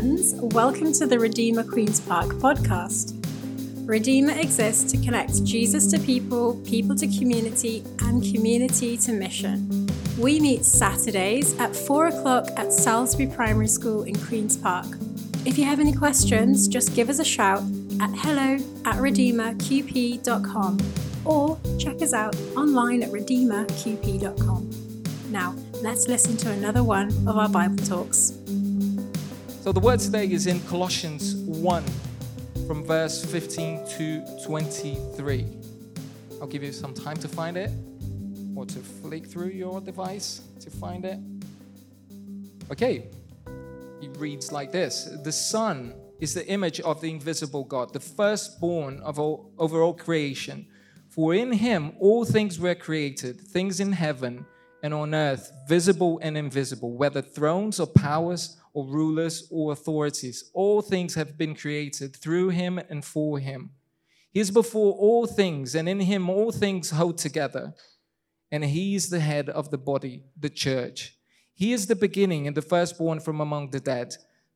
friends. Welcome to the Redeemer Queen's Park podcast. Redeemer exists to connect Jesus to people, people to community, and community to mission. We meet Saturdays at 4 o'clock at Salisbury Primary School in Queen's Park. If you have any questions, just give us a shout at hello at redeemerqp.com or check us out online at redeemerqp.com. Now, let's listen to another one of our Bible talks. So the word today is in Colossians 1 from verse 15 to 23. I'll give you some time to find it or to flick through your device to find it. Okay, it reads like this The Son is the image of the invisible God, the firstborn of all, over all creation. For in him all things were created, things in heaven and on earth, visible and invisible, whether thrones or powers or rulers or authorities. All things have been created through him and for him. He is before all things, and in him all things hold together. And he is the head of the body, the church. He is the beginning and the firstborn from among the dead,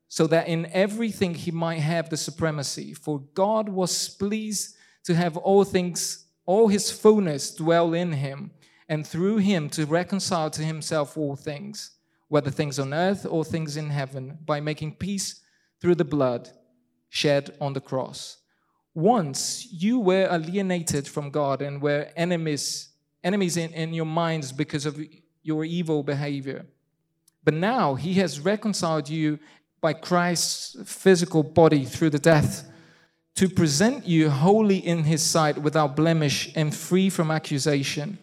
so that in everything he might have the supremacy. For God was pleased to have all things, all his fullness dwell in him and through him to reconcile to himself all things, whether things on earth or things in heaven, by making peace through the blood shed on the cross. Once you were alienated from God and were enemies, enemies in, in your minds because of your evil behavior. But now he has reconciled you by Christ's physical body through the death to present you wholly in his sight without blemish and free from accusation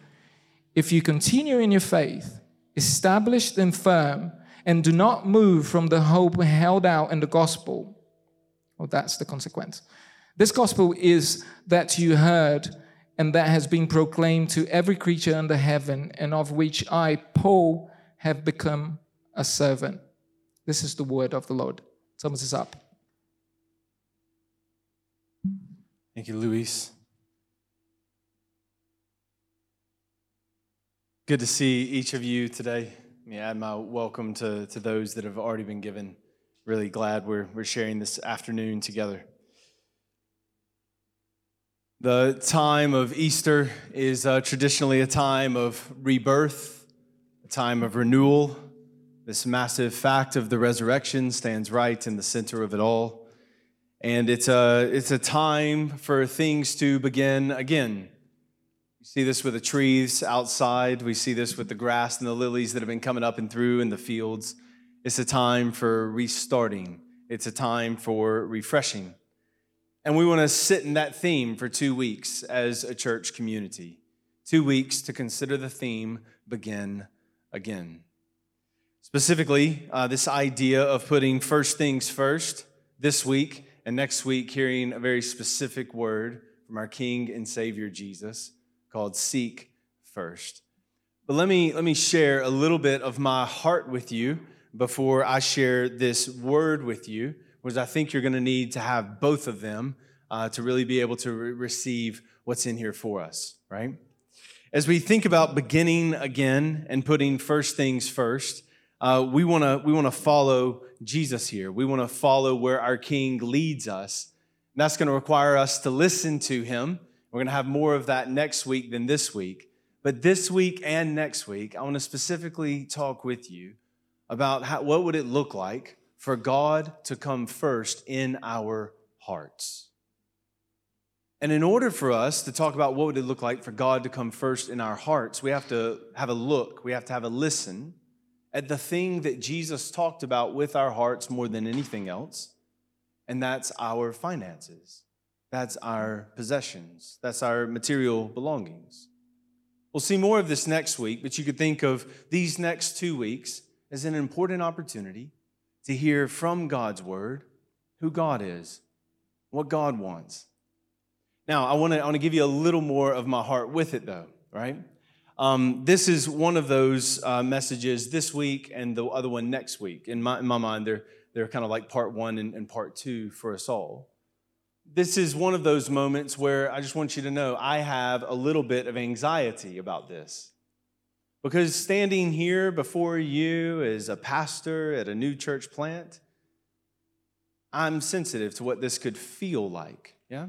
if you continue in your faith, established and firm, and do not move from the hope held out in the gospel, well, that's the consequence. This gospel is that you heard and that has been proclaimed to every creature under heaven, and of which I, Paul, have become a servant. This is the word of the Lord. Thomas is up. Thank you, Luis. Good to see each of you today. Let me add my welcome to, to those that have already been given. Really glad we're, we're sharing this afternoon together. The time of Easter is uh, traditionally a time of rebirth, a time of renewal. This massive fact of the resurrection stands right in the center of it all. And it's a, it's a time for things to begin again we see this with the trees outside. We see this with the grass and the lilies that have been coming up and through in the fields. It's a time for restarting, it's a time for refreshing. And we want to sit in that theme for two weeks as a church community. Two weeks to consider the theme begin again. Specifically, uh, this idea of putting first things first this week and next week, hearing a very specific word from our King and Savior Jesus called Seek First. But let me, let me share a little bit of my heart with you before I share this word with you, because I think you're going to need to have both of them uh, to really be able to re- receive what's in here for us, right? As we think about beginning again and putting first things first, uh, we want to we want to follow Jesus here. We want to follow where our King leads us. And that's going to require us to listen to Him we're going to have more of that next week than this week. But this week and next week, I want to specifically talk with you about how, what would it look like for God to come first in our hearts. And in order for us to talk about what would it look like for God to come first in our hearts, we have to have a look, we have to have a listen at the thing that Jesus talked about with our hearts more than anything else, and that's our finances. That's our possessions, that's our material belongings. We'll see more of this next week, but you could think of these next two weeks as an important opportunity to hear from God's word who God is, what God wants. Now, I want to want to give you a little more of my heart with it, though, right? Um, this is one of those uh, messages this week and the other one next week. In my, in my mind, they're, they're kind of like part one and, and part two for us all this is one of those moments where I just want you to know I have a little bit of anxiety about this. Because standing here before you as a pastor at a new church plant, I'm sensitive to what this could feel like. Yeah?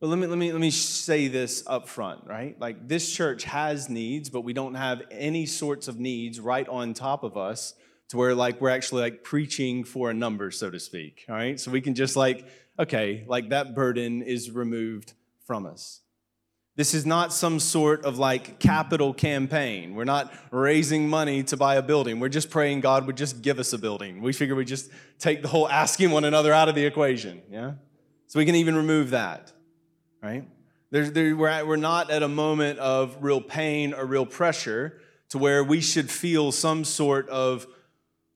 But let me, let me, let me say this up front, right? Like this church has needs, but we don't have any sorts of needs right on top of us to where like we're actually like preaching for a number, so to speak. All right. So we can just like, okay, like that burden is removed from us. This is not some sort of like capital campaign. We're not raising money to buy a building. We're just praying God would just give us a building. We figure we just take the whole asking one another out of the equation. Yeah. So we can even remove that right? There, we're, at, we're not at a moment of real pain or real pressure to where we should feel some sort of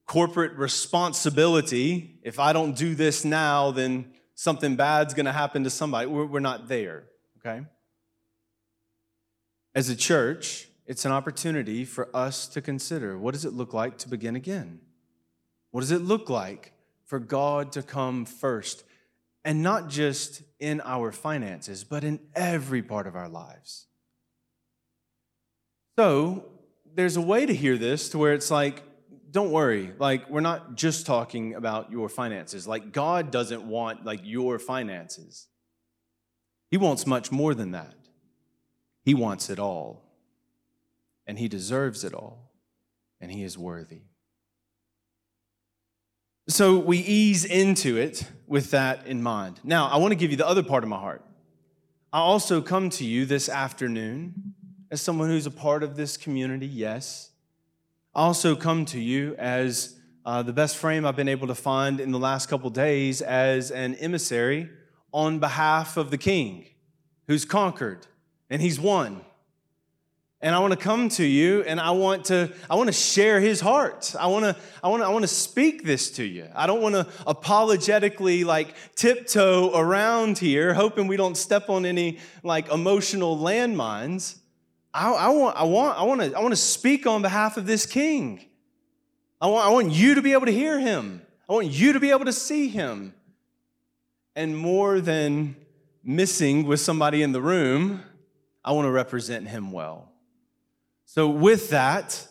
corporate responsibility. If I don't do this now, then something bad's going to happen to somebody. We're, we're not there, okay? As a church, it's an opportunity for us to consider what does it look like to begin again? What does it look like for God to come first and not just in our finances, but in every part of our lives. So, there's a way to hear this to where it's like, don't worry, like, we're not just talking about your finances. Like, God doesn't want, like, your finances. He wants much more than that. He wants it all. And He deserves it all. And He is worthy. So we ease into it with that in mind. Now, I want to give you the other part of my heart. I also come to you this afternoon as someone who's a part of this community, yes. I also come to you as uh, the best frame I've been able to find in the last couple days as an emissary on behalf of the king who's conquered and he's won and I want to come to you and I want to I want to share his heart. I want to I want to I want to speak this to you. I don't want to apologetically like tiptoe around here hoping we don't step on any like emotional landmines. I, I want I want I want to I want to speak on behalf of this king. I want I want you to be able to hear him. I want you to be able to see him. And more than missing with somebody in the room, I want to represent him well. So, with that,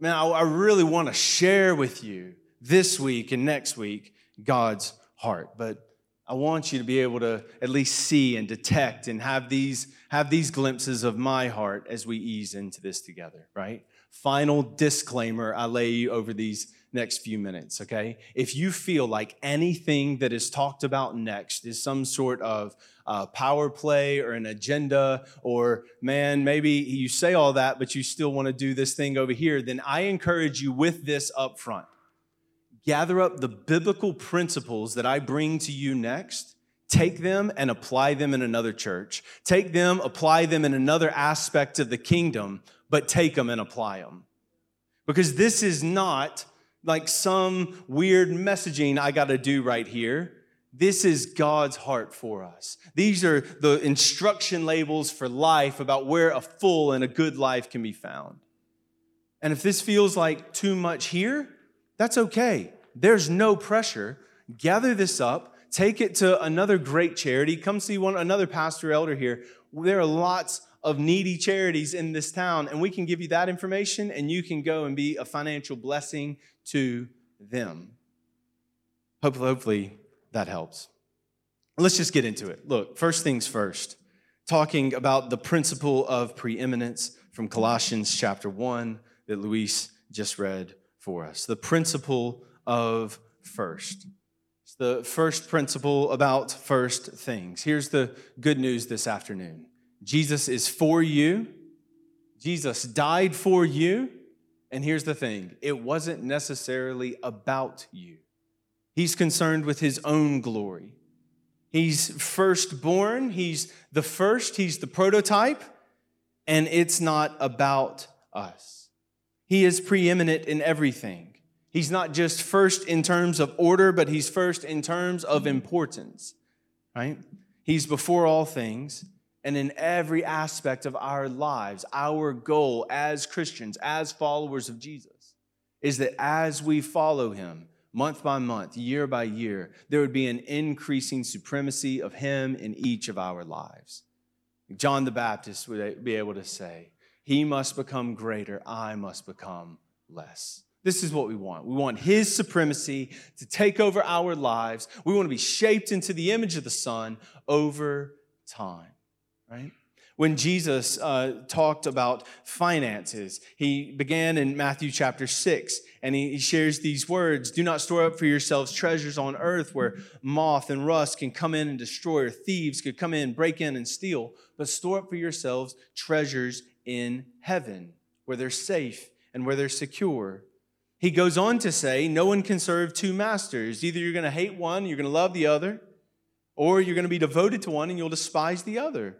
man, I, I really want to share with you this week and next week God's heart. But I want you to be able to at least see and detect and have these, have these glimpses of my heart as we ease into this together, right? Final disclaimer I lay you over these next few minutes, okay? If you feel like anything that is talked about next is some sort of uh, power play or an agenda, or man, maybe you say all that, but you still want to do this thing over here, then I encourage you with this up front. Gather up the biblical principles that I bring to you next take them and apply them in another church. Take them, apply them in another aspect of the kingdom, but take them and apply them. Because this is not like some weird messaging I got to do right here. This is God's heart for us. These are the instruction labels for life about where a full and a good life can be found. And if this feels like too much here, that's okay. There's no pressure. Gather this up, take it to another great charity. Come see one another pastor elder here. There are lots of needy charities in this town, and we can give you that information, and you can go and be a financial blessing to them. Hopefully, hopefully that helps. Let's just get into it. Look, first things first, talking about the principle of preeminence from Colossians chapter 1 that Luis just read for us. The principle of first. It's the first principle about first things. Here's the good news this afternoon Jesus is for you, Jesus died for you. And here's the thing it wasn't necessarily about you. He's concerned with his own glory. He's firstborn, he's the first, he's the prototype, and it's not about us. He is preeminent in everything. He's not just first in terms of order, but he's first in terms of importance, right? He's before all things. And in every aspect of our lives, our goal as Christians, as followers of Jesus, is that as we follow him, month by month, year by year, there would be an increasing supremacy of him in each of our lives. John the Baptist would be able to say, He must become greater, I must become less. This is what we want. We want His supremacy to take over our lives. We want to be shaped into the image of the Son over time, right? When Jesus uh, talked about finances, he began in Matthew chapter 6, and he, he shares these words Do not store up for yourselves treasures on earth where moth and rust can come in and destroy, or thieves could come in, break in, and steal, but store up for yourselves treasures in heaven where they're safe and where they're secure. He goes on to say, No one can serve two masters. Either you're going to hate one, you're going to love the other, or you're going to be devoted to one and you'll despise the other.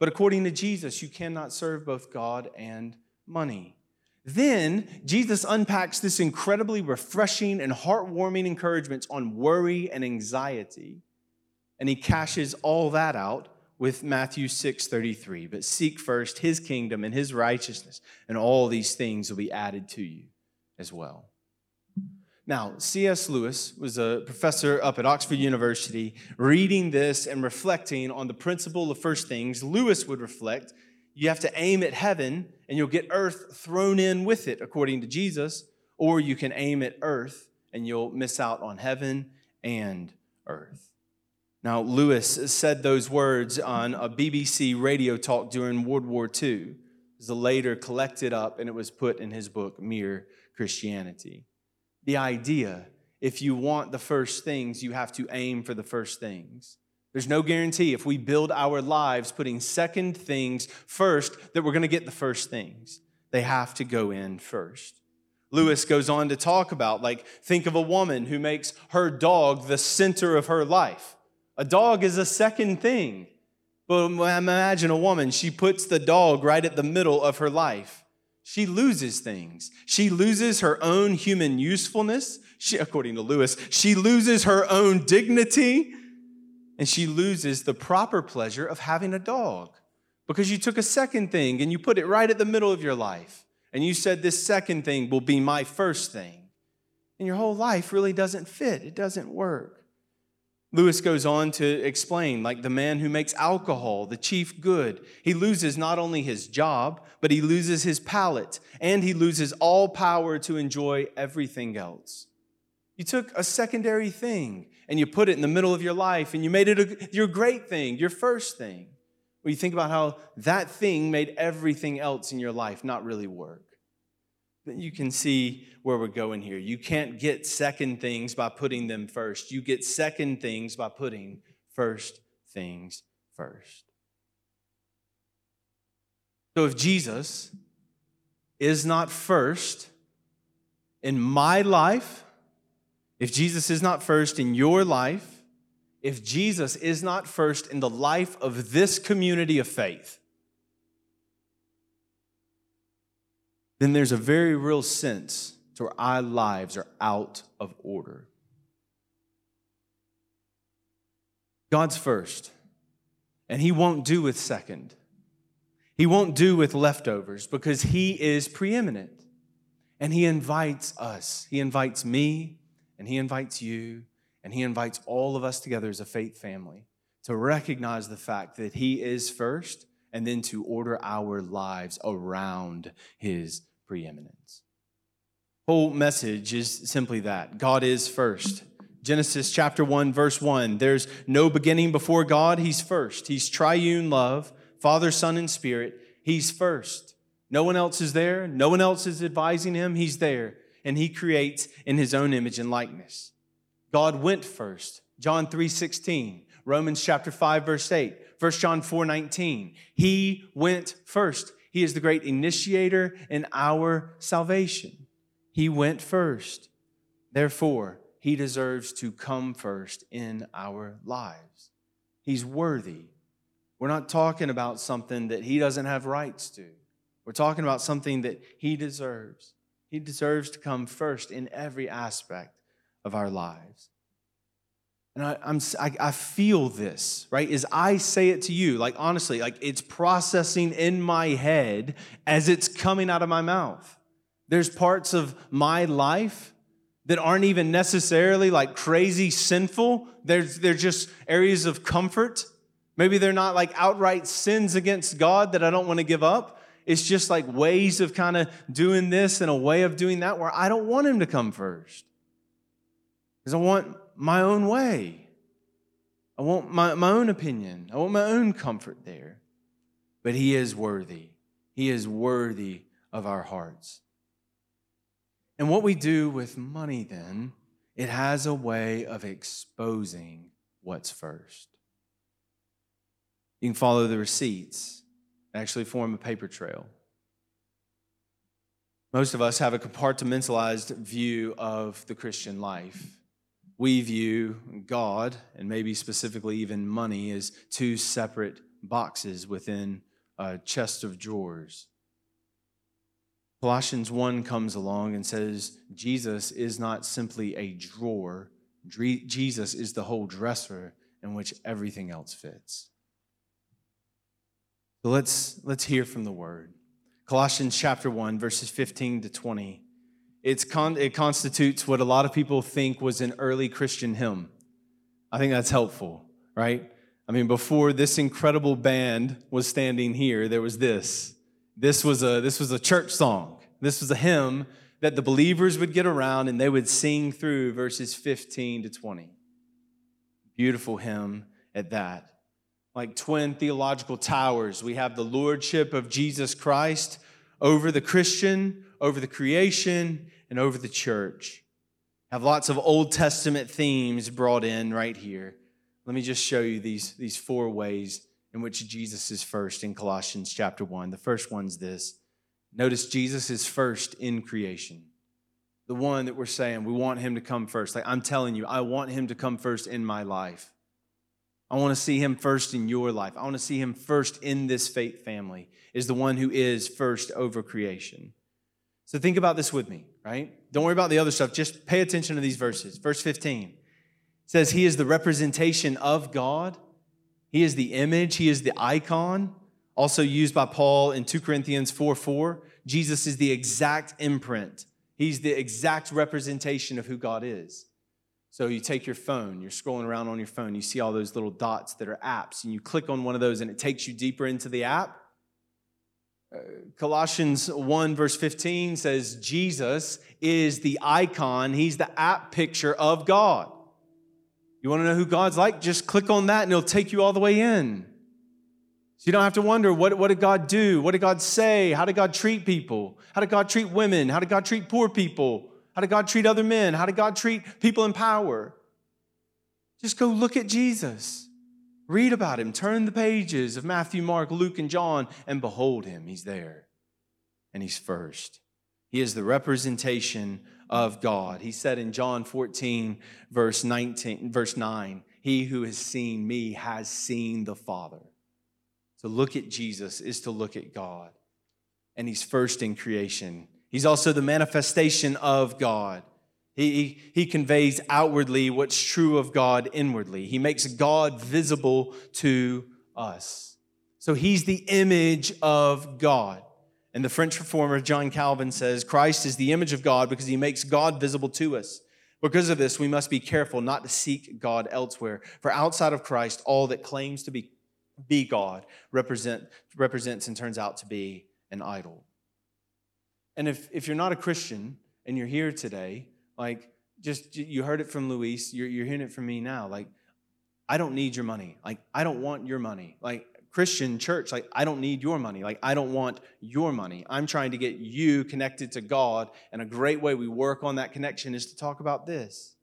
But according to Jesus, you cannot serve both God and money. Then Jesus unpacks this incredibly refreshing and heartwarming encouragement on worry and anxiety. And he cashes all that out with Matthew 6:33. But seek first his kingdom and his righteousness, and all these things will be added to you as well. Now, C.S. Lewis was a professor up at Oxford University. Reading this and reflecting on the principle of first things, Lewis would reflect you have to aim at heaven and you'll get earth thrown in with it, according to Jesus, or you can aim at earth and you'll miss out on heaven and earth. Now, Lewis said those words on a BBC radio talk during World War II. It was later collected up and it was put in his book, Mere Christianity. The idea if you want the first things, you have to aim for the first things. There's no guarantee if we build our lives putting second things first that we're going to get the first things. They have to go in first. Lewis goes on to talk about, like, think of a woman who makes her dog the center of her life. A dog is a second thing. But imagine a woman, she puts the dog right at the middle of her life she loses things. She loses her own human usefulness. She, according to Lewis, she loses her own dignity and she loses the proper pleasure of having a dog because you took a second thing and you put it right at the middle of your life. And you said, This second thing will be my first thing. And your whole life really doesn't fit, it doesn't work. Lewis goes on to explain, like the man who makes alcohol the chief good, he loses not only his job, but he loses his palate, and he loses all power to enjoy everything else. You took a secondary thing and you put it in the middle of your life, and you made it a, your great thing, your first thing. When you think about how that thing made everything else in your life not really work you can see where we're going here. You can't get second things by putting them first. You get second things by putting first things first. So if Jesus is not first in my life, if Jesus is not first in your life, if Jesus is not first in the life of this community of faith, then there's a very real sense to where our lives are out of order. God's first, and He won't do with second. He won't do with leftovers because He is preeminent. And He invites us. He invites me, and He invites you, and He invites all of us together as a faith family to recognize the fact that He is first and then to order our lives around His preeminence. Whole message is simply that God is first. Genesis chapter 1, verse 1. There's no beginning before God. He's first. He's triune love, Father, Son, and Spirit. He's first. No one else is there. No one else is advising him. He's there. And he creates in his own image and likeness. God went first. John 3 16. Romans chapter 5, verse 8. 1 John 4 19. He went first. He is the great initiator in our salvation. He went first. Therefore, he deserves to come first in our lives. He's worthy. We're not talking about something that he doesn't have rights to. We're talking about something that he deserves. He deserves to come first in every aspect of our lives. And I, I'm, I, I feel this, right? As I say it to you, like honestly, like it's processing in my head as it's coming out of my mouth. There's parts of my life that aren't even necessarily like crazy sinful. There's, they're just areas of comfort. Maybe they're not like outright sins against God that I don't want to give up. it's just like ways of kind of doing this and a way of doing that where I don't want him to come first. Because I want my own way. I want my, my own opinion. I want my own comfort there. But he is worthy. He is worthy of our hearts. And what we do with money then, it has a way of exposing what's first. You can follow the receipts, actually form a paper trail. Most of us have a compartmentalized view of the Christian life. We view God, and maybe specifically even money, as two separate boxes within a chest of drawers. Colossians 1 comes along and says Jesus is not simply a drawer, Jesus is the whole dresser in which everything else fits. So let's, let's hear from the word. Colossians chapter 1, verses 15 to 20. It's con- it constitutes what a lot of people think was an early Christian hymn. I think that's helpful, right? I mean, before this incredible band was standing here, there was this. This was a, this was a church song. This was a hymn that the believers would get around and they would sing through verses 15 to 20. Beautiful hymn at that. Like twin theological towers, we have the lordship of Jesus Christ over the Christian, over the creation, and over the church. Have lots of Old Testament themes brought in right here. Let me just show you these, these four ways in which Jesus is first in Colossians chapter 1. The first one's this Notice Jesus is first in creation. The one that we're saying we want him to come first. Like I'm telling you, I want him to come first in my life. I want to see him first in your life. I want to see him first in this faith family, is the one who is first over creation. So think about this with me, right? Don't worry about the other stuff. Just pay attention to these verses. Verse 15 says, He is the representation of God, He is the image, He is the icon also used by Paul in 2 Corinthians 4 4. Jesus is the exact imprint, he's the exact representation of who God is. So you take your phone, you're scrolling around on your phone, you see all those little dots that are apps, and you click on one of those and it takes you deeper into the app. Colossians 1, verse 15 says, Jesus is the icon, he's the app picture of God. You want to know who God's like? Just click on that and it'll take you all the way in. So you don't have to wonder what, what did God do? What did God say? How did God treat people? How did God treat women? How did God treat poor people? How did God treat other men? How did God treat people in power? Just go look at Jesus. Read about him. Turn the pages of Matthew, Mark, Luke, and John, and behold him. He's there. And he's first. He is the representation of God. He said in John 14, verse 19, verse 9, He who has seen me has seen the Father. To look at Jesus is to look at God. And he's first in creation. He's also the manifestation of God. He, he, conveys outwardly what's true of God inwardly. He makes God visible to us. So he's the image of God. And the French reformer John Calvin says Christ is the image of God because he makes God visible to us. Because of this, we must be careful not to seek God elsewhere. For outside of Christ, all that claims to be be God represent, represents and turns out to be an idol. And if, if you're not a Christian and you're here today, like just you heard it from Luis, you're, you're hearing it from me now. Like, I don't need your money. Like, I don't want your money. Like, Christian church, like, I don't need your money. Like, I don't want your money. I'm trying to get you connected to God. And a great way we work on that connection is to talk about this.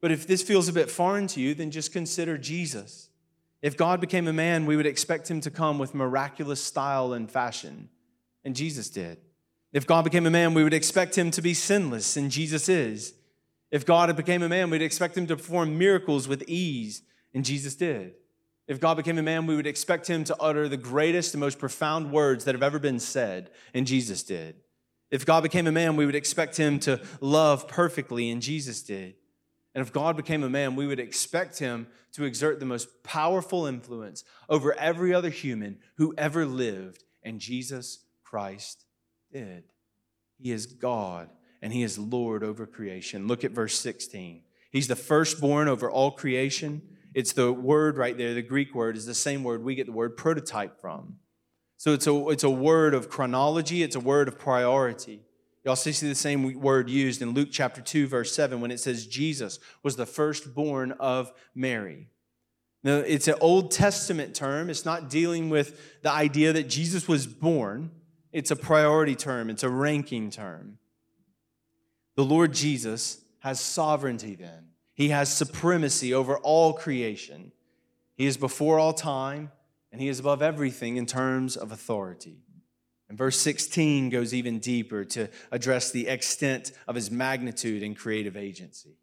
But if this feels a bit foreign to you, then just consider Jesus. If God became a man, we would expect him to come with miraculous style and fashion. And Jesus did. If God became a man, we would expect him to be sinless, and Jesus is. If God became a man, we'd expect him to perform miracles with ease, and Jesus did. If God became a man, we would expect him to utter the greatest and most profound words that have ever been said, and Jesus did. If God became a man, we would expect him to love perfectly, and Jesus did. And if God became a man, we would expect him to exert the most powerful influence over every other human who ever lived. And Jesus Christ did. He is God and he is Lord over creation. Look at verse 16. He's the firstborn over all creation. It's the word right there, the Greek word is the same word we get the word prototype from. So it's a, it's a word of chronology, it's a word of priority. Also see the same word used in Luke chapter 2, verse 7, when it says Jesus was the firstborn of Mary. Now, it's an Old Testament term. It's not dealing with the idea that Jesus was born, it's a priority term, it's a ranking term. The Lord Jesus has sovereignty then, He has supremacy over all creation. He is before all time, and He is above everything in terms of authority. And verse 16 goes even deeper to address the extent of his magnitude and creative agency.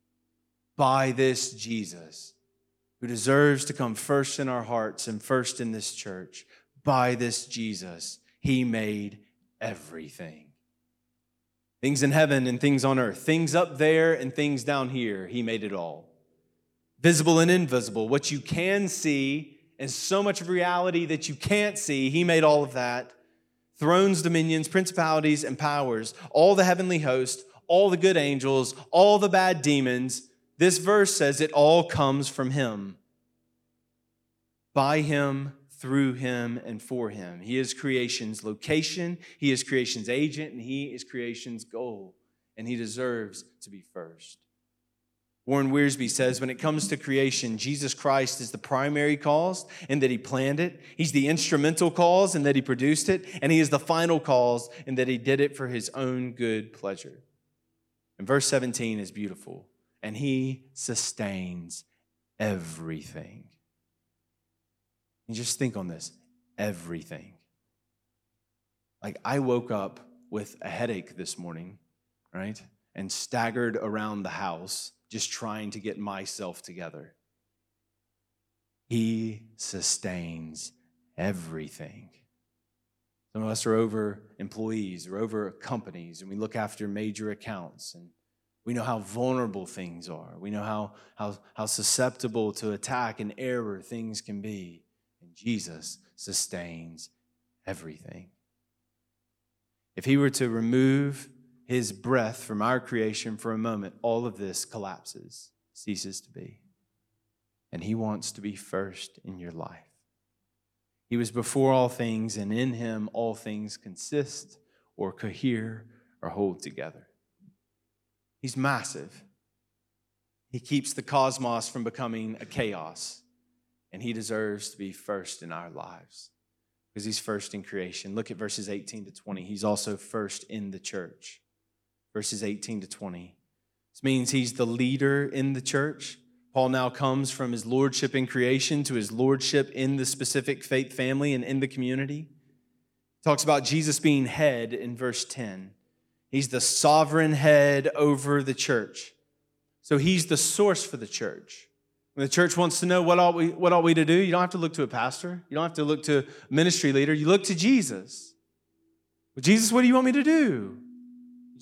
By this Jesus, who deserves to come first in our hearts and first in this church, by this Jesus, he made everything. Things in heaven and things on earth, things up there and things down here, he made it all. Visible and invisible, what you can see and so much of reality that you can't see, he made all of that thrones, dominions, principalities, and powers, all the heavenly host, all the good angels, all the bad demons. This verse says it all comes from him. By him, through him, and for him. He is creation's location, he is creation's agent, and he is creation's goal. And he deserves to be first. Warren Wiersbe says when it comes to creation, Jesus Christ is the primary cause in that he planned it. He's the instrumental cause in that he produced it. And he is the final cause in that he did it for his own good pleasure. And verse 17 is beautiful. And he sustains everything. And just think on this everything. Like I woke up with a headache this morning, right? And staggered around the house just trying to get myself together. He sustains everything. Some of us are over employees or over companies, and we look after major accounts, and we know how vulnerable things are. We know how, how, how susceptible to attack and error things can be. Jesus sustains everything. If he were to remove his breath from our creation for a moment, all of this collapses, ceases to be. And he wants to be first in your life. He was before all things, and in him all things consist or cohere or hold together. He's massive. He keeps the cosmos from becoming a chaos, and he deserves to be first in our lives because he's first in creation. Look at verses 18 to 20. He's also first in the church verses 18 to 20. This means he's the leader in the church. Paul now comes from his lordship in creation to his lordship in the specific faith family and in the community. Talks about Jesus being head in verse 10. He's the sovereign head over the church. So he's the source for the church. When the church wants to know what ought, we, what ought we to do, you don't have to look to a pastor. You don't have to look to a ministry leader. You look to Jesus. Well, Jesus, what do you want me to do?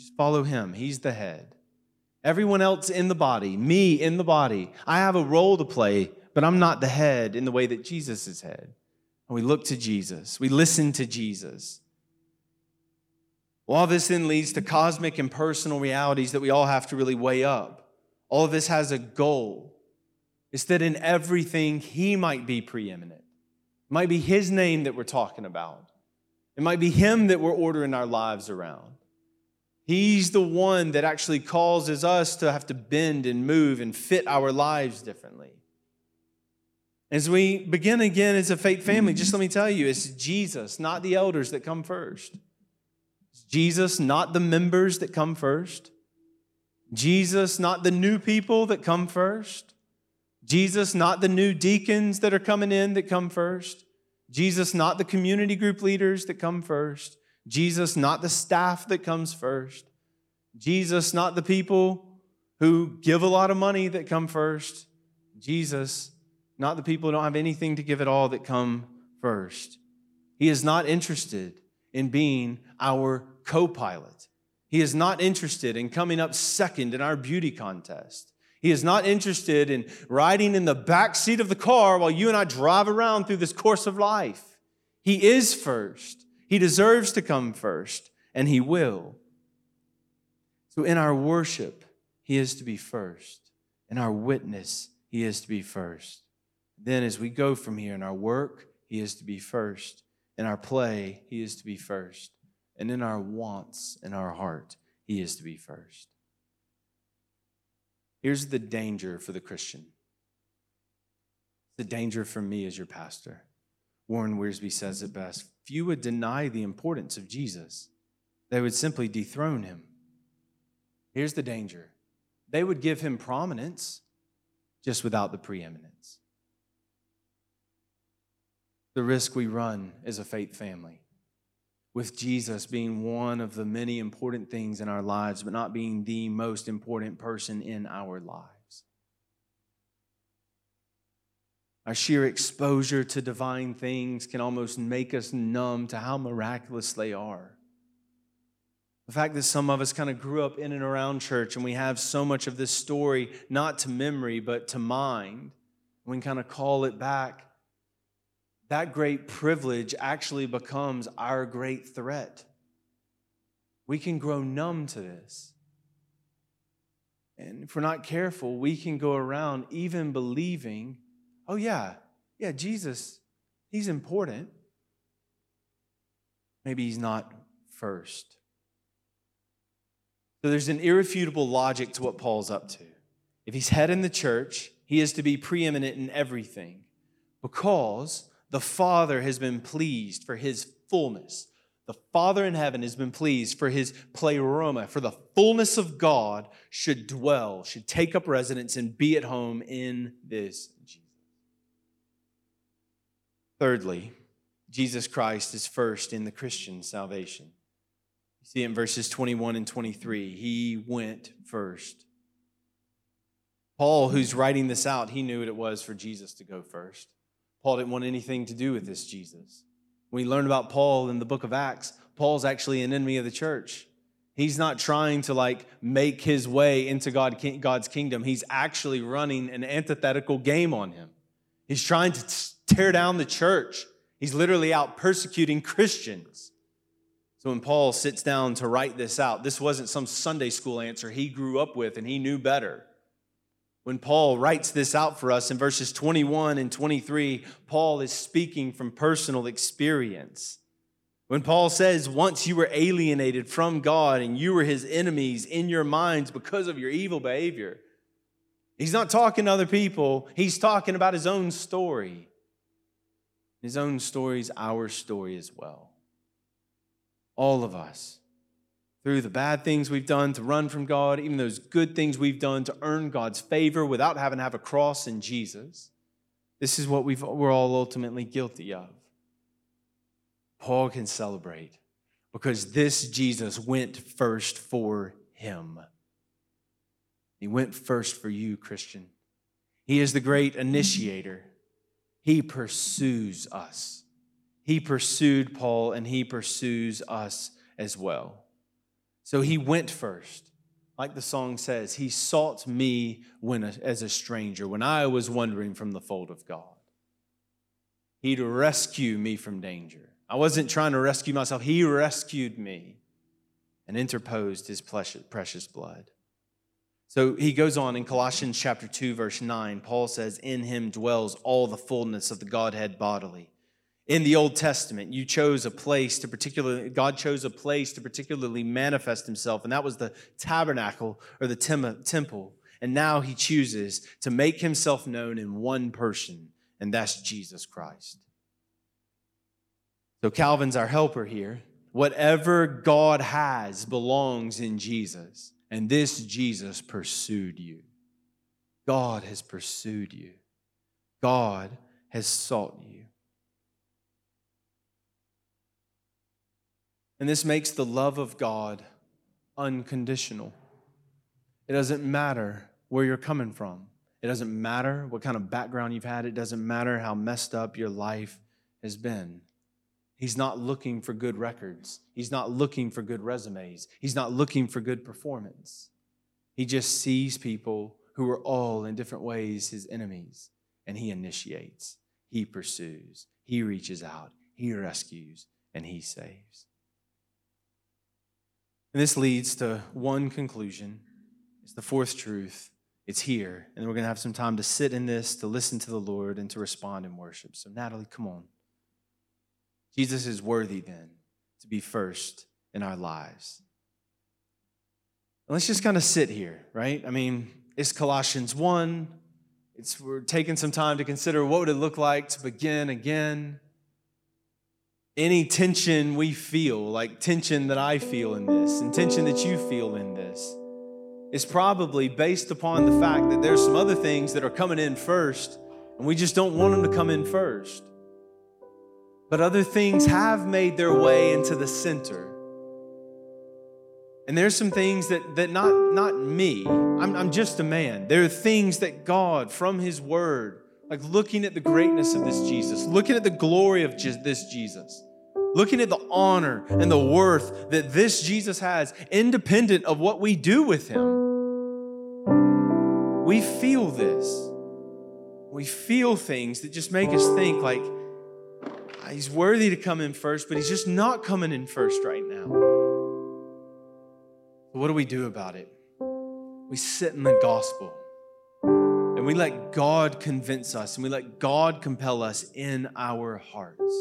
just follow him. He's the head. Everyone else in the body, me in the body, I have a role to play, but I'm not the head in the way that Jesus is head. And we look to Jesus, we listen to Jesus. Well, all this then leads to cosmic and personal realities that we all have to really weigh up. All of this has a goal. It's that in everything, He might be preeminent. It might be His name that we're talking about. It might be Him that we're ordering our lives around. He's the one that actually causes us to have to bend and move and fit our lives differently. As we begin again as a faith family, just let me tell you, it's Jesus, not the elders, that come first. It's Jesus, not the members that come first. Jesus, not the new people that come first. Jesus, not the new deacons that are coming in that come first. Jesus, not the community group leaders that come first. Jesus, not the staff that comes first. Jesus, not the people who give a lot of money that come first. Jesus, not the people who don't have anything to give at all that come first. He is not interested in being our co pilot. He is not interested in coming up second in our beauty contest. He is not interested in riding in the back seat of the car while you and I drive around through this course of life. He is first. He deserves to come first, and He will. So in our worship, He is to be first. In our witness, He is to be first. Then as we go from here in our work, He is to be first. In our play, He is to be first. And in our wants, in our heart, He is to be first. Here's the danger for the Christian. The danger for me as your pastor. Warren Wiersbe says it best. Few would deny the importance of Jesus, they would simply dethrone him. Here's the danger they would give him prominence just without the preeminence. The risk we run as a faith family with Jesus being one of the many important things in our lives, but not being the most important person in our lives. Our sheer exposure to divine things can almost make us numb to how miraculous they are. The fact that some of us kind of grew up in and around church and we have so much of this story not to memory but to mind, we can kind of call it back. That great privilege actually becomes our great threat. We can grow numb to this. And if we're not careful, we can go around even believing, oh, yeah, yeah, Jesus, he's important. Maybe he's not first. So there's an irrefutable logic to what Paul's up to. If he's head in the church, he is to be preeminent in everything because the Father has been pleased for his fullness. The Father in heaven has been pleased for his pleroma, for the fullness of God should dwell, should take up residence and be at home in this Jesus. Thirdly, Jesus Christ is first in the Christian salvation. You see in verses 21 and 23, he went first. Paul, who's writing this out, he knew what it was for Jesus to go first. Paul didn't want anything to do with this Jesus. When we learn about Paul in the book of Acts, Paul's actually an enemy of the church. He's not trying to like make his way into God, God's kingdom. He's actually running an antithetical game on him. He's trying to tear down the church. He's literally out persecuting Christians. So when Paul sits down to write this out, this wasn't some Sunday school answer he grew up with and he knew better. When Paul writes this out for us in verses 21 and 23, Paul is speaking from personal experience. When Paul says, Once you were alienated from God and you were his enemies in your minds because of your evil behavior, he's not talking to other people, he's talking about his own story. His own story is our story as well all of us, through the bad things we've done to run from God, even those good things we've done to earn God's favor without having to have a cross in Jesus. This is what we've, we're all ultimately guilty of. Paul can celebrate because this Jesus went first for him. He went first for you, Christian. He is the great initiator. He pursues us. He pursued Paul and he pursues us as well. So he went first. Like the song says, he sought me when as a stranger, when I was wandering from the fold of God. He'd rescue me from danger. I wasn't trying to rescue myself, he rescued me and interposed his precious blood. So he goes on in Colossians chapter 2 verse 9, Paul says, "In him dwells all the fullness of the Godhead bodily." In the Old Testament, you chose a place to particularly, God chose a place to particularly manifest himself, and that was the tabernacle or the temple. And now he chooses to make himself known in one person, and that's Jesus Christ. So Calvin's our helper here. Whatever God has belongs in Jesus, and this Jesus pursued you. God has pursued you. God has sought you. And this makes the love of God unconditional. It doesn't matter where you're coming from. It doesn't matter what kind of background you've had. It doesn't matter how messed up your life has been. He's not looking for good records. He's not looking for good resumes. He's not looking for good performance. He just sees people who are all in different ways his enemies, and he initiates, he pursues, he reaches out, he rescues, and he saves. And this leads to one conclusion. It's the fourth truth. It's here. And we're going to have some time to sit in this, to listen to the Lord, and to respond in worship. So, Natalie, come on. Jesus is worthy then to be first in our lives. let's just kind of sit here, right? I mean, it's Colossians 1. It's, we're taking some time to consider what would it look like to begin again. Any tension we feel, like tension that I feel in this, and tension that you feel in this, is probably based upon the fact that there's some other things that are coming in first, and we just don't want them to come in first. But other things have made their way into the center. And there's some things that, that not, not me, I'm, I'm just a man. There are things that God, from His Word, like looking at the greatness of this Jesus, looking at the glory of this Jesus, looking at the honor and the worth that this Jesus has, independent of what we do with Him. We feel this. We feel things that just make us think like, he's worthy to come in first, but he's just not coming in first right now. what do we do about it? We sit in the gospel and we let God convince us and we let God compel us in our hearts.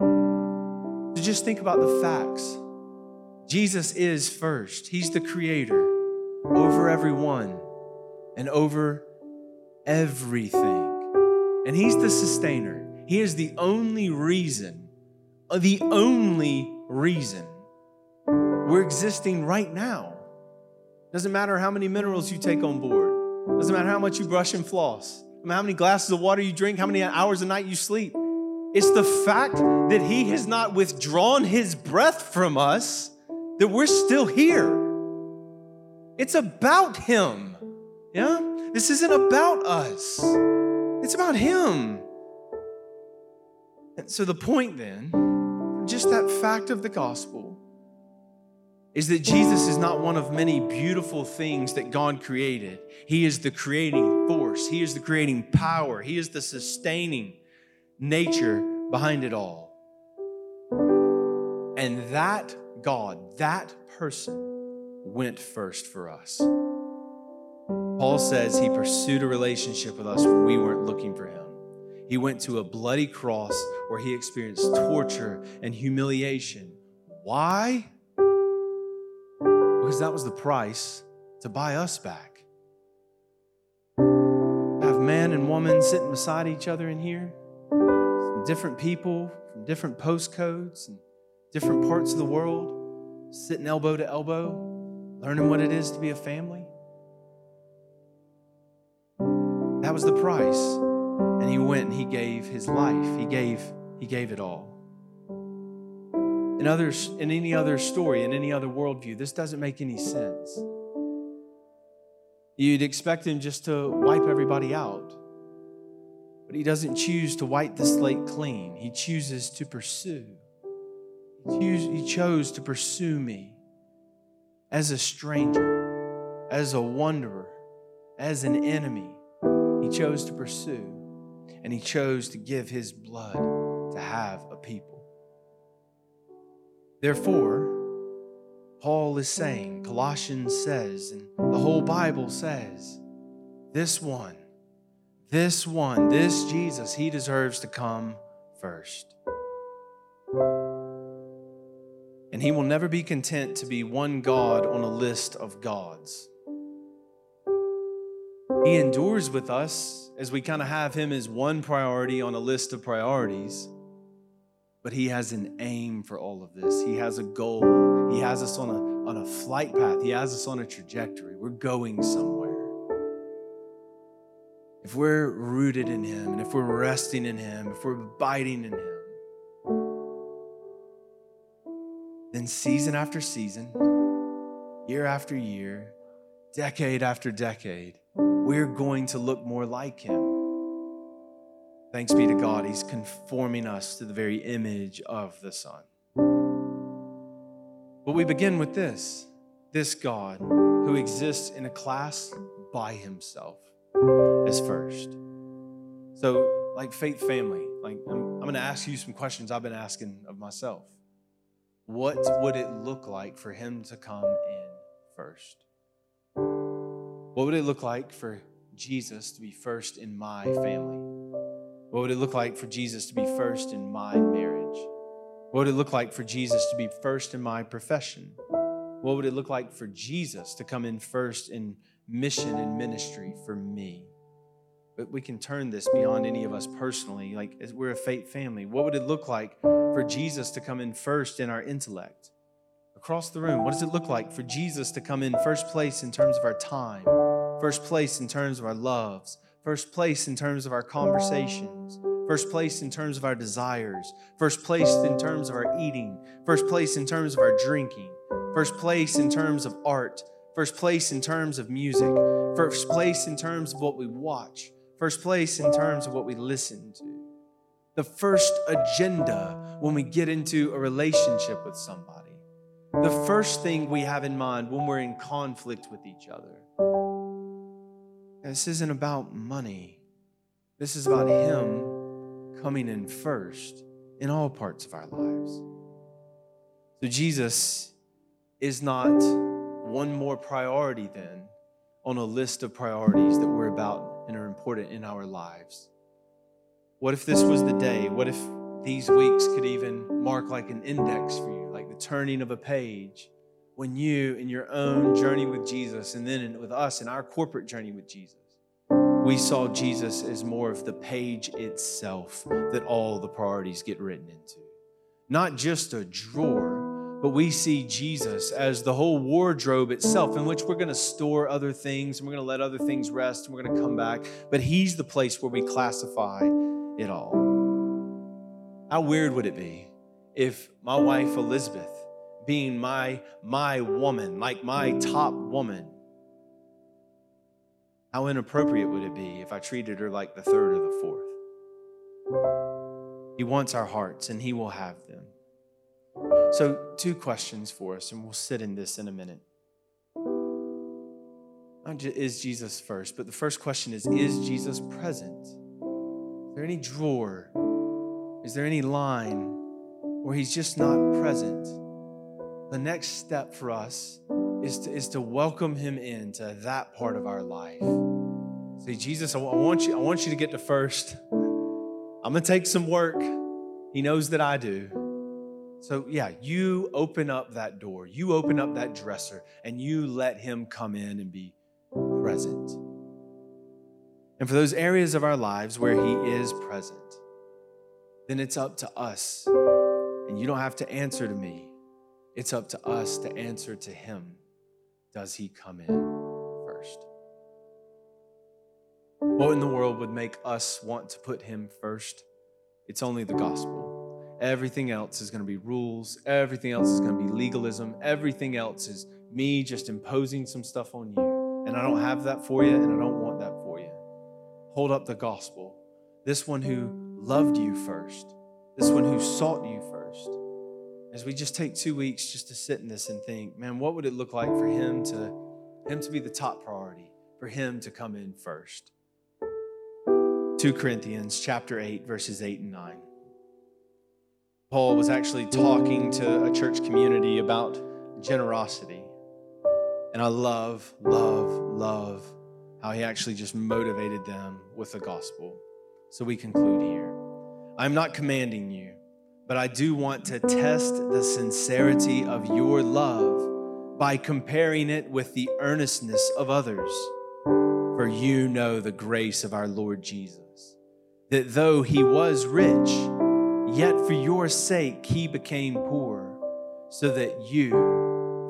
So just think about the facts. Jesus is first, He's the creator over everyone and over everything. And He's the sustainer. He is the only reason, uh, the only reason we're existing right now. Doesn't matter how many minerals you take on board, doesn't matter how much you brush and floss, how many glasses of water you drink, how many hours a night you sleep. It's the fact that He has not withdrawn His breath from us that we're still here. It's about Him. Yeah? This isn't about us, it's about Him. And so, the point then, just that fact of the gospel, is that Jesus is not one of many beautiful things that God created. He is the creating force, He is the creating power, He is the sustaining nature behind it all. And that God, that person, went first for us. Paul says he pursued a relationship with us when we weren't looking for him. He went to a bloody cross where he experienced torture and humiliation. Why? Because that was the price to buy us back. Have man and woman sitting beside each other in here, some different people from different postcodes and different parts of the world, sitting elbow to elbow, learning what it is to be a family. That was the price. And he went and he gave his life. He gave, he gave it all. In others, in any other story, in any other worldview, this doesn't make any sense. You'd expect him just to wipe everybody out. But he doesn't choose to wipe the slate clean. He chooses to pursue. He, he chose to pursue me as a stranger, as a wanderer, as an enemy. He chose to pursue and he chose to give his blood to have a people. Therefore, Paul is saying, Colossians says, and the whole Bible says, this one, this one, this Jesus, he deserves to come first. And he will never be content to be one God on a list of gods. He endures with us as we kind of have him as one priority on a list of priorities. But he has an aim for all of this. He has a goal. He has us on a, on a flight path. He has us on a trajectory. We're going somewhere. If we're rooted in him and if we're resting in him, if we're abiding in him, then season after season, year after year, decade after decade, we're going to look more like him. Thanks be to God, he's conforming us to the very image of the Son. But we begin with this this God who exists in a class by himself as first. So, like faith family, like I'm, I'm going to ask you some questions I've been asking of myself. What would it look like for him to come in first? What would it look like for Jesus to be first in my family? What would it look like for Jesus to be first in my marriage? What would it look like for Jesus to be first in my profession? What would it look like for Jesus to come in first in mission and ministry for me? But we can turn this beyond any of us personally. Like as we're a faith family. What would it look like for Jesus to come in first in our intellect? Across the room, what does it look like for Jesus to come in first place in terms of our time, first place in terms of our loves, first place in terms of our conversations, first place in terms of our desires, first place in terms of our eating, first place in terms of our drinking, first place in terms of art, first place in terms of music, first place in terms of what we watch, first place in terms of what we listen to. The first agenda when we get into a relationship with somebody. The first thing we have in mind when we're in conflict with each other. This isn't about money. This is about Him coming in first in all parts of our lives. So Jesus is not one more priority then on a list of priorities that we're about and are important in our lives. What if this was the day? What if these weeks could even mark like an index for you, like the turning of a page when you, in your own journey with Jesus, and then with us in our corporate journey with Jesus, we saw Jesus as more of the page itself that all the priorities get written into. Not just a drawer, but we see Jesus as the whole wardrobe itself, in which we're going to store other things and we're going to let other things rest and we're going to come back. But He's the place where we classify it all. How weird would it be if my wife Elizabeth, being my my woman, like my top woman, how inappropriate would it be if I treated her like the third or the fourth? He wants our hearts and he will have them. So, two questions for us, and we'll sit in this in a minute. Is Jesus first? But the first question is Is Jesus present? Is there any drawer? Is there any line where he's just not present? The next step for us is to, is to welcome him into that part of our life. See, Jesus, I, want you, I want you to get to first. I'm gonna take some work. He knows that I do. So, yeah, you open up that door, you open up that dresser, and you let him come in and be present. And for those areas of our lives where he is present, then it's up to us. And you don't have to answer to me, it's up to us to answer to him. Does he come in first? What in the world would make us want to put him first? It's only the gospel. Everything else is going to be rules. Everything else is going to be legalism. Everything else is me just imposing some stuff on you. And I don't have that for you, and I don't want that for you. Hold up the gospel. This one who loved you first, this one who sought you first. As we just take two weeks just to sit in this and think, man, what would it look like for him to him to be the top priority, for him to come in first? 2 Corinthians chapter 8 verses 8 and 9. Paul was actually talking to a church community about generosity. And I love, love, love how he actually just motivated them with the gospel. So we conclude here. I'm not commanding you, but I do want to test the sincerity of your love by comparing it with the earnestness of others. For you know the grace of our Lord Jesus, that though he was rich, yet for your sake he became poor, so that you,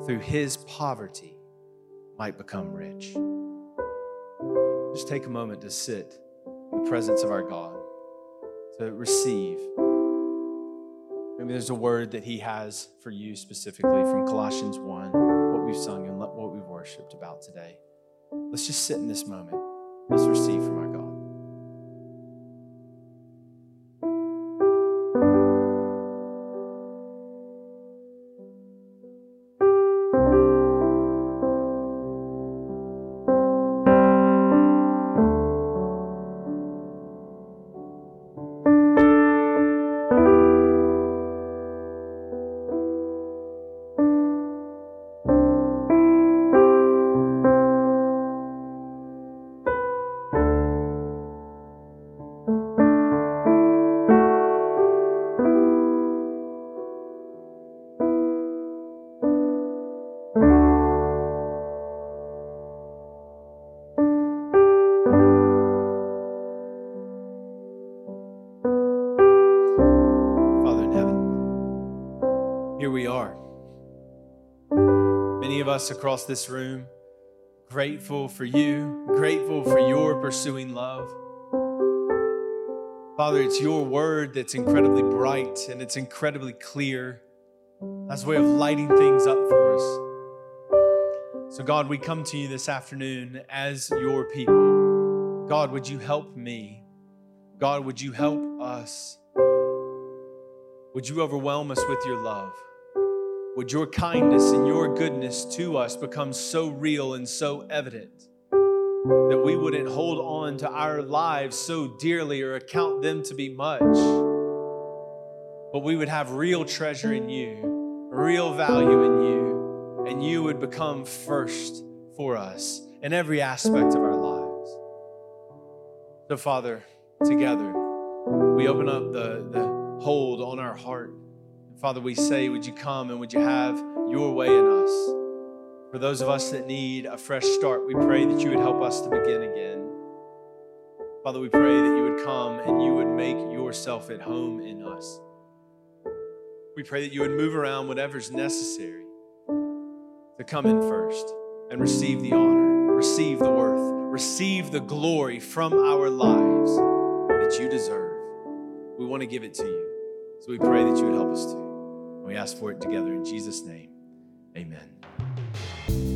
through his poverty, might become rich. Just take a moment to sit in the presence of our God, to receive. Maybe there's a word that He has for you specifically from Colossians 1, what we've sung and what we've worshiped about today. Let's just sit in this moment. Let's receive us across this room, grateful for you, grateful for your pursuing love. Father, it's your word that's incredibly bright and it's incredibly clear. That's a way of lighting things up for us. So, God, we come to you this afternoon as your people. God, would you help me? God, would you help us? Would you overwhelm us with your love? Would your kindness and your goodness to us become so real and so evident that we wouldn't hold on to our lives so dearly or account them to be much, but we would have real treasure in you, real value in you, and you would become first for us in every aspect of our lives. So, Father, together, we open up the, the hold on our heart Father, we say, would you come and would you have your way in us? For those of us that need a fresh start, we pray that you would help us to begin again. Father, we pray that you would come and you would make yourself at home in us. We pray that you would move around whatever's necessary to come in first and receive the honor, receive the worth, receive the glory from our lives that you deserve. We want to give it to you. So we pray that you would help us to. We ask for it together in Jesus' name. Amen.